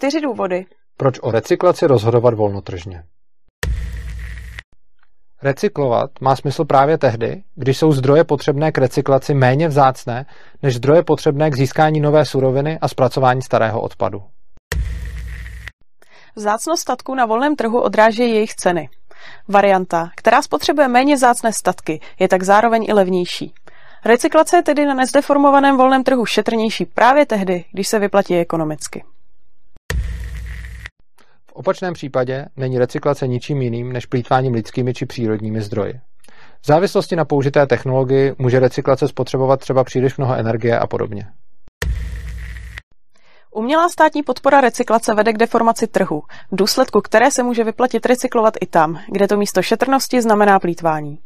čtyři důvody. Proč o recyklaci rozhodovat volnotržně? Recyklovat má smysl právě tehdy, když jsou zdroje potřebné k recyklaci méně vzácné než zdroje potřebné k získání nové suroviny a zpracování starého odpadu. Vzácnost statků na volném trhu odráží jejich ceny. Varianta, která spotřebuje méně vzácné statky, je tak zároveň i levnější. Recyklace je tedy na nezdeformovaném volném trhu šetrnější právě tehdy, když se vyplatí ekonomicky. V opačném případě není recyklace ničím jiným než plítváním lidskými či přírodními zdroji. V závislosti na použité technologii může recyklace spotřebovat třeba příliš mnoho energie a podobně. Umělá státní podpora recyklace vede k deformaci trhu, v důsledku které se může vyplatit recyklovat i tam, kde to místo šetrnosti znamená plítvání.